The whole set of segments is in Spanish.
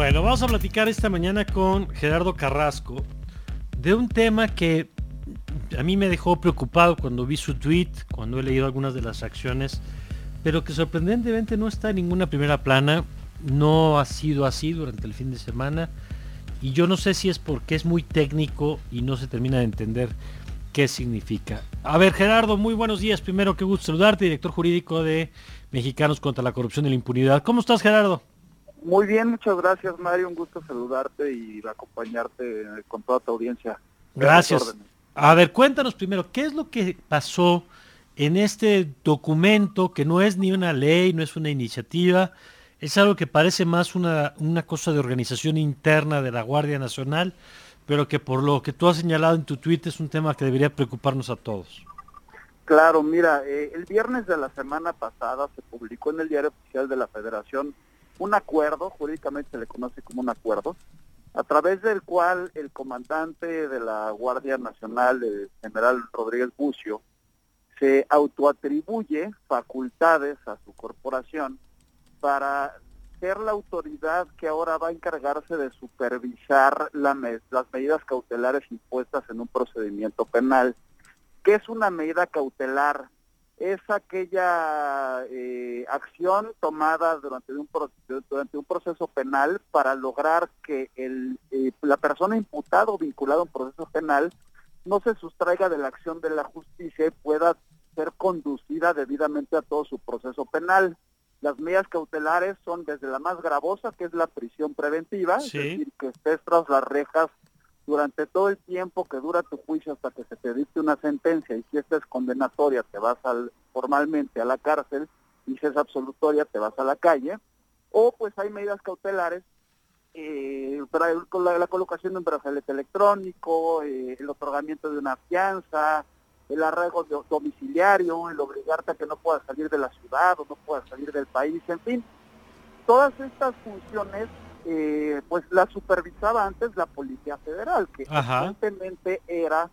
Bueno, vamos a platicar esta mañana con Gerardo Carrasco de un tema que a mí me dejó preocupado cuando vi su tweet, cuando he leído algunas de las acciones, pero que sorprendentemente no está en ninguna primera plana, no ha sido así durante el fin de semana y yo no sé si es porque es muy técnico y no se termina de entender qué significa. A ver, Gerardo, muy buenos días. Primero, qué gusto saludarte, director jurídico de Mexicanos contra la Corrupción y la Impunidad. ¿Cómo estás, Gerardo? Muy bien, muchas gracias, Mario. Un gusto saludarte y acompañarte con toda tu audiencia. Gracias. A ver, cuéntanos primero, ¿qué es lo que pasó en este documento que no es ni una ley, no es una iniciativa, es algo que parece más una, una cosa de organización interna de la Guardia Nacional, pero que por lo que tú has señalado en tu tweet es un tema que debería preocuparnos a todos. Claro, mira, eh, el viernes de la semana pasada se publicó en el Diario Oficial de la Federación un acuerdo, jurídicamente se le conoce como un acuerdo, a través del cual el comandante de la Guardia Nacional, el general Rodríguez Bucio, se autoatribuye facultades a su corporación para ser la autoridad que ahora va a encargarse de supervisar las medidas cautelares impuestas en un procedimiento penal. ¿Qué es una medida cautelar? Es aquella eh, acción tomada durante un, durante un proceso penal para lograr que el, eh, la persona imputada o vinculada a un proceso penal no se sustraiga de la acción de la justicia y pueda ser conducida debidamente a todo su proceso penal. Las medidas cautelares son desde la más gravosa, que es la prisión preventiva, es decir, que estés tras las rejas durante todo el tiempo que dura tu juicio hasta que se te dicte una sentencia y si esta es condenatoria te vas al, formalmente a la cárcel y si es absolutoria te vas a la calle o pues hay medidas cautelares eh, para la, la, colocación de un brazalete electrónico, eh, el otorgamiento de una fianza, el arraigo domiciliario, el obligarte a que no puedas salir de la ciudad o no puedas salir del país, en fin. Todas estas funciones, eh, pues las supervisaba antes la Policía Federal, que evidentemente era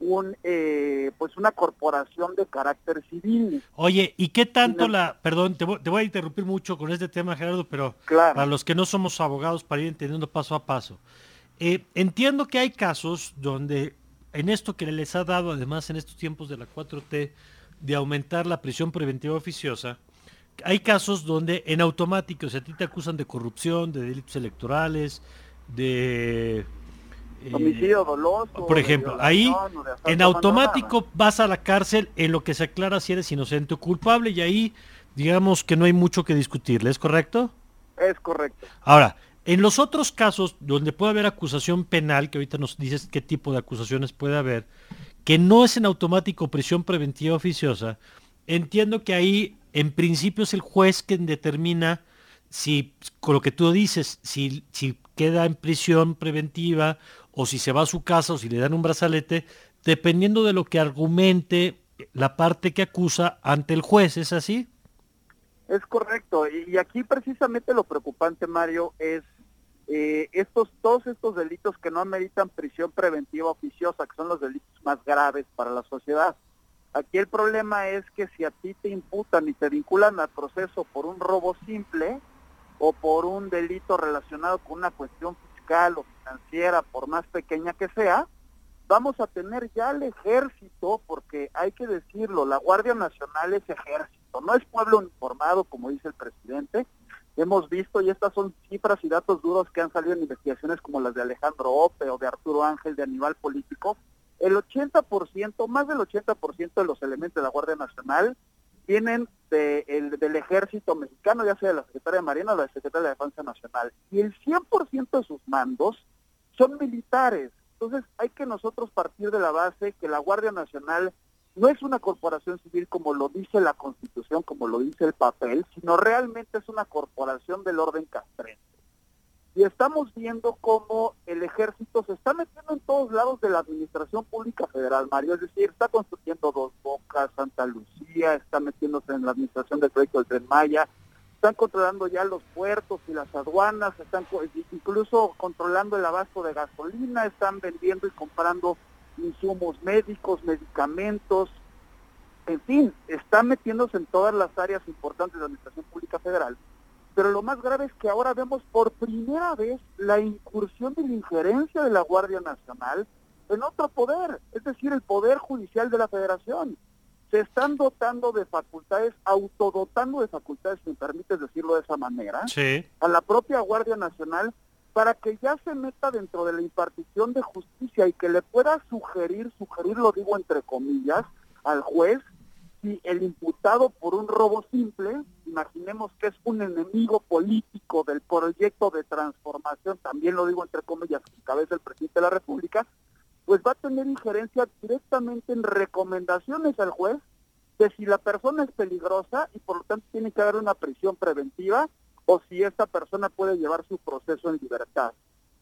un eh, pues una corporación de carácter civil. Oye, ¿y qué tanto la, perdón, te voy, a interrumpir mucho con este tema, Gerardo, pero para los que no somos abogados, para ir entendiendo paso a paso. Eh, entiendo que hay casos donde en esto que les ha dado, además en estos tiempos de la 4T, de aumentar la prisión preventiva oficiosa, hay casos donde en automático, si a ti te acusan de corrupción, de delitos electorales, de... Eh, Homicidio doloso. Por ejemplo, ahí en automático vas a la cárcel en lo que se aclara si eres inocente o culpable y ahí digamos que no hay mucho que discutirle, ¿es correcto? Es correcto. Ahora, en los otros casos donde puede haber acusación penal, que ahorita nos dices qué tipo de acusaciones puede haber, que no es en automático prisión preventiva oficiosa, entiendo que ahí en principio es el juez quien determina si, con lo que tú dices, si, queda en prisión preventiva o si se va a su casa o si le dan un brazalete, dependiendo de lo que argumente la parte que acusa ante el juez, ¿es así? Es correcto, y aquí precisamente lo preocupante, Mario, es eh, estos todos estos delitos que no ameritan prisión preventiva oficiosa, que son los delitos más graves para la sociedad. Aquí el problema es que si a ti te imputan y te vinculan al proceso por un robo simple o por un delito relacionado con una cuestión fiscal o financiera, por más pequeña que sea, vamos a tener ya el ejército, porque hay que decirlo, la Guardia Nacional es ejército, no es pueblo uniformado, como dice el presidente, hemos visto, y estas son cifras y datos duros que han salido en investigaciones como las de Alejandro Ope o de Arturo Ángel de Animal Político, el 80%, más del 80% de los elementos de la Guardia Nacional vienen de, del ejército mexicano, ya sea de la Secretaría de Marina o la Secretaría de Defensa Nacional. Y el 100% de sus mandos son militares. Entonces hay que nosotros partir de la base que la Guardia Nacional no es una corporación civil como lo dice la Constitución, como lo dice el papel, sino realmente es una corporación del orden castrense. Y estamos viendo cómo el ejército se está metiendo en todos lados de la administración pública federal, Mario. Es decir, está construyendo dos bocas, Santa Lucía, está metiéndose en la administración del proyecto del Tren Maya, están controlando ya los puertos y las aduanas, están incluso controlando el abasto de gasolina, están vendiendo y comprando insumos médicos, medicamentos, en fin, está metiéndose en todas las áreas importantes de la Administración Pública Federal. Pero lo más grave es que ahora vemos por primera vez la incursión de la injerencia de la Guardia Nacional en otro poder, es decir, el Poder Judicial de la Federación. Se están dotando de facultades, autodotando de facultades, si me permites decirlo de esa manera, a la propia Guardia Nacional para que ya se meta dentro de la impartición de justicia y que le pueda sugerir, sugerir lo digo entre comillas, al juez si el imputado por un robo simple, imaginemos que es un enemigo político del proyecto de transformación, también lo digo entre comillas, que cabeza el presidente de la República, pues va a tener injerencia directamente en recomendaciones al juez de si la persona es peligrosa y por lo tanto tiene que haber una prisión preventiva o si esta persona puede llevar su proceso en libertad.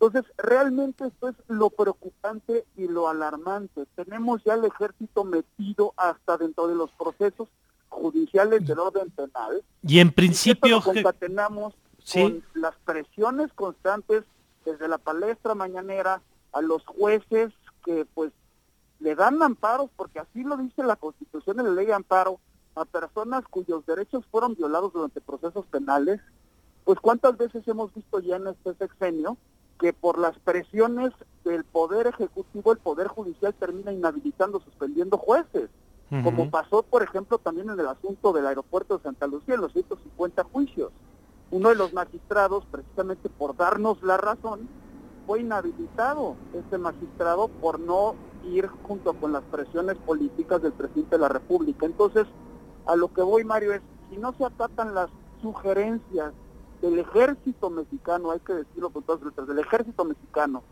Entonces, realmente esto es lo preocupante y lo alarmante. Tenemos ya el ejército metido hasta dentro de los procesos judiciales del orden penal. Y en principio... Y concatenamos con las presiones constantes desde la palestra mañanera a los jueces que pues le dan amparos, porque así lo dice la Constitución y la ley de amparo, a personas cuyos derechos fueron violados durante procesos penales, pues cuántas veces hemos visto ya en este sexenio que por las presiones del Poder Ejecutivo, el Poder Judicial termina inhabilitando, suspendiendo jueces, como pasó, por ejemplo, también en el asunto del aeropuerto de Santa Lucía, en los 150 juicios. Uno de los magistrados, precisamente por darnos la razón, fue inhabilitado, este magistrado, por no ir junto con las presiones políticas del presidente de la República. Entonces, a lo que voy, Mario, es, si no se acatan las sugerencias del ejército mexicano, hay que decirlo con todas letras, del ejército mexicano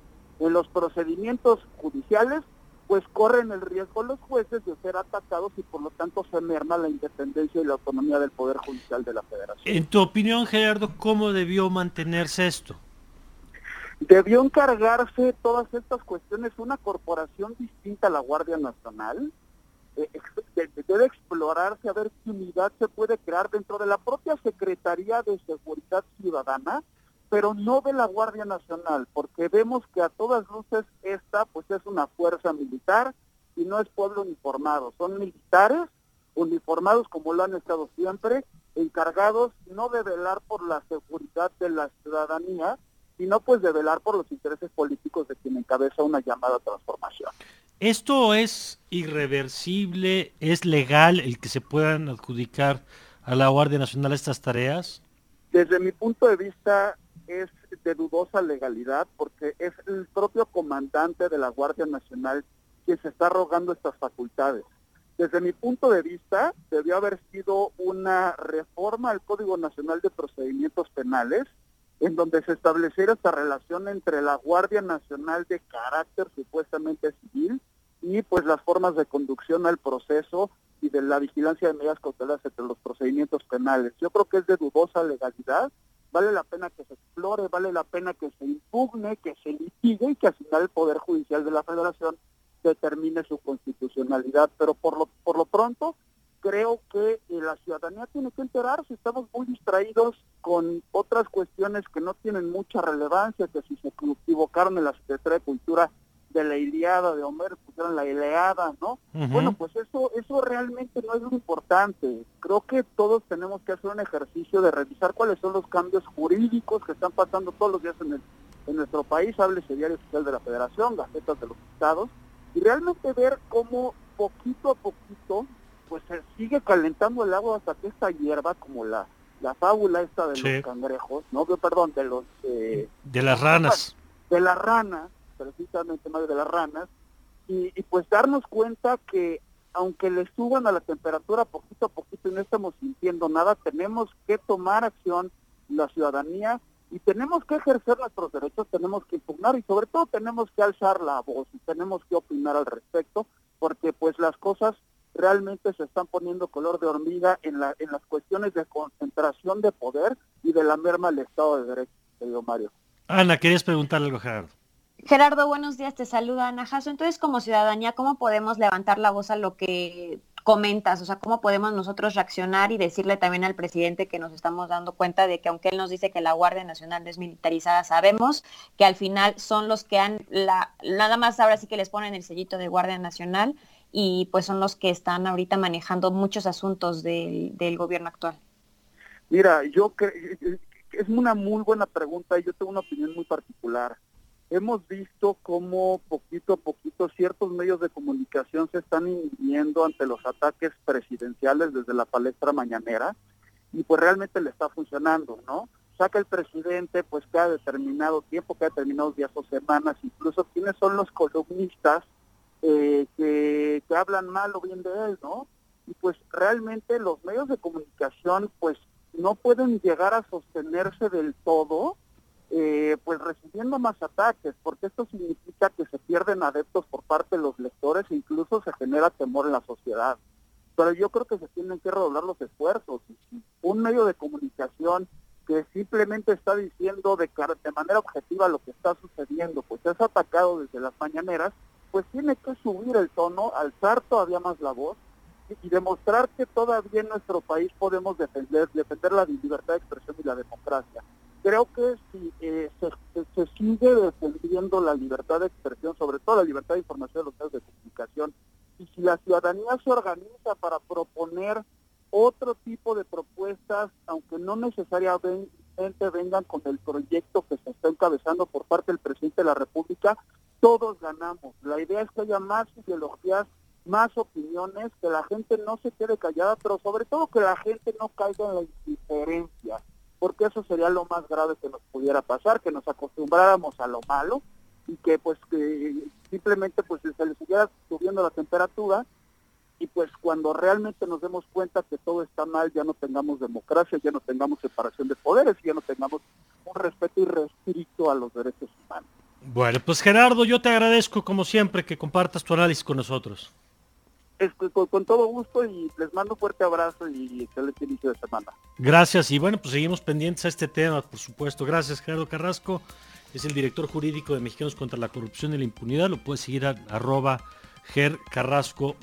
en los procedimientos judiciales, pues corren el riesgo los jueces de ser atacados y por lo tanto se merma la independencia y la autonomía del Poder Judicial de la Federación. En tu opinión, Gerardo, ¿cómo debió mantenerse esto? Debió encargarse todas estas cuestiones una corporación distinta a la Guardia Nacional, eh, debe explorarse a ver qué unidad se puede crear dentro de la propia Secretaría de Seguridad Ciudadana, pero no de la Guardia Nacional, porque vemos que a todas luces esta pues es una fuerza militar y no es pueblo uniformado, son militares uniformados como lo han estado siempre, encargados no de velar por la seguridad de la ciudadanía, sino pues de velar por los intereses políticos de quien encabeza una llamada transformación. ¿Esto es irreversible? ¿Es legal el que se puedan adjudicar a la Guardia Nacional estas tareas? Desde mi punto de vista es de dudosa legalidad porque es el propio comandante de la Guardia Nacional quien se está rogando estas facultades. Desde mi punto de vista, debió haber sido una reforma al Código Nacional de Procedimientos Penales en donde se estableciera esta relación entre la Guardia Nacional de carácter supuestamente civil y pues las formas de conducción al proceso y de la vigilancia de medidas cautelares entre los procedimientos penales. Yo creo que es de dudosa legalidad, vale la pena que se explore, vale la pena que se impugne, que se litigue y que al final el Poder Judicial de la Federación determine su constitucionalidad, pero por lo, por lo pronto creo que eh, la ciudadanía tiene que enterarse, estamos muy distraídos con otras cuestiones que no tienen mucha relevancia, que si se equivocaron en la Secretaría de Cultura de la Iliada de Homero, pusieron la Ileada, ¿no? Bueno, pues eso, eso realmente no es lo importante. Creo que todos tenemos que hacer un ejercicio de revisar cuáles son los cambios jurídicos que están pasando todos los días en, el, en nuestro país, háblese Diario Oficial de la Federación, Gacetas de los Estados, y realmente ver cómo poquito a poquito pues se sigue calentando el agua hasta que esta hierba, como la, la fábula esta de los cangrejos, no, perdón, de los... Eh, de las ranas. De las ranas, precisamente más de las ranas, y, y, pues darnos cuenta que aunque le suban a la temperatura poquito a poquito y no estamos sintiendo nada, tenemos que tomar acción la ciudadanía y tenemos que ejercer nuestros derechos, tenemos que impugnar y sobre todo tenemos que alzar la voz y tenemos que opinar al respecto, porque pues las cosas realmente se están poniendo color de hormiga en, la, en las cuestiones de concentración de poder y de la merma del Estado de Derecho, querido Mario. Ana, ¿querías preguntarle algo, Gerardo? Gerardo, buenos días, te saluda Ana Jasso. Entonces, como ciudadanía, ¿cómo podemos levantar la voz a lo que comentas? O sea, ¿cómo podemos nosotros reaccionar y decirle también al presidente que nos estamos dando cuenta de que aunque él nos dice que la Guardia Nacional desmilitarizada, sabemos que al final son los que han, la, nada más ahora sí que les ponen el sellito de Guardia Nacional y pues son los que están ahorita manejando muchos asuntos del, del gobierno actual. Mira, yo es una muy buena pregunta y yo tengo una opinión muy particular. Hemos visto cómo poquito a poquito ciertos medios de comunicación se están inhibiendo ante los ataques presidenciales desde la palestra mañanera y pues realmente le está funcionando, ¿no? Saca el presidente pues cada determinado tiempo, cada determinados días o semanas, incluso quiénes son los columnistas eh, que, que hablan mal o bien de él, ¿no? Y pues realmente los medios de comunicación pues no pueden llegar a sostenerse del todo, eh, pues recibiendo más ataques, porque esto significa que se pierden adeptos por parte de los lectores e incluso se genera temor en la sociedad. Pero yo creo que se tienen que redoblar los esfuerzos. Un medio de comunicación que simplemente está diciendo de, manera objetiva lo que está sucediendo, pues es atacado desde las mañaneras, pues tiene que subir el tono, alzar todavía más la voz y demostrar que todavía en nuestro país podemos defender, defender la libertad de expresión y la democracia. Creo que si eh, se, sigue defendiendo la libertad de expresión, sobre todo la libertad de información de los medios de comunicación, y si la ciudadanía se organiza para proponer otro tipo de propuestas, aunque no necesariamente vengan con el proyecto que se está encabezando por parte del presidente de la República, todos ganamos. La idea es que haya más ideologías más opiniones, que la gente no se quede callada, pero sobre todo que la gente no caiga en la indiferencia, porque eso sería lo más grave que nos pudiera pasar, que nos acostumbráramos a lo malo y que pues que simplemente pues se les siguiera subiendo la temperatura y pues cuando realmente nos demos cuenta que todo está mal, ya no tengamos democracia, ya no tengamos separación de poderes, ya no tengamos un respeto irrestricto a los derechos humanos. Bueno, pues Gerardo, yo te agradezco como siempre que compartas tu análisis con nosotros con, todo gusto y les mando un fuerte abrazo y excelente inicio de semana. Gracias y bueno, pues seguimos pendientes a este tema, por supuesto. Gracias, Gerardo Carrasco. Es el director jurídico de Mexicanos contra la Corrupción y la Impunidad. Lo puedes seguir a arroba Ger Carrasco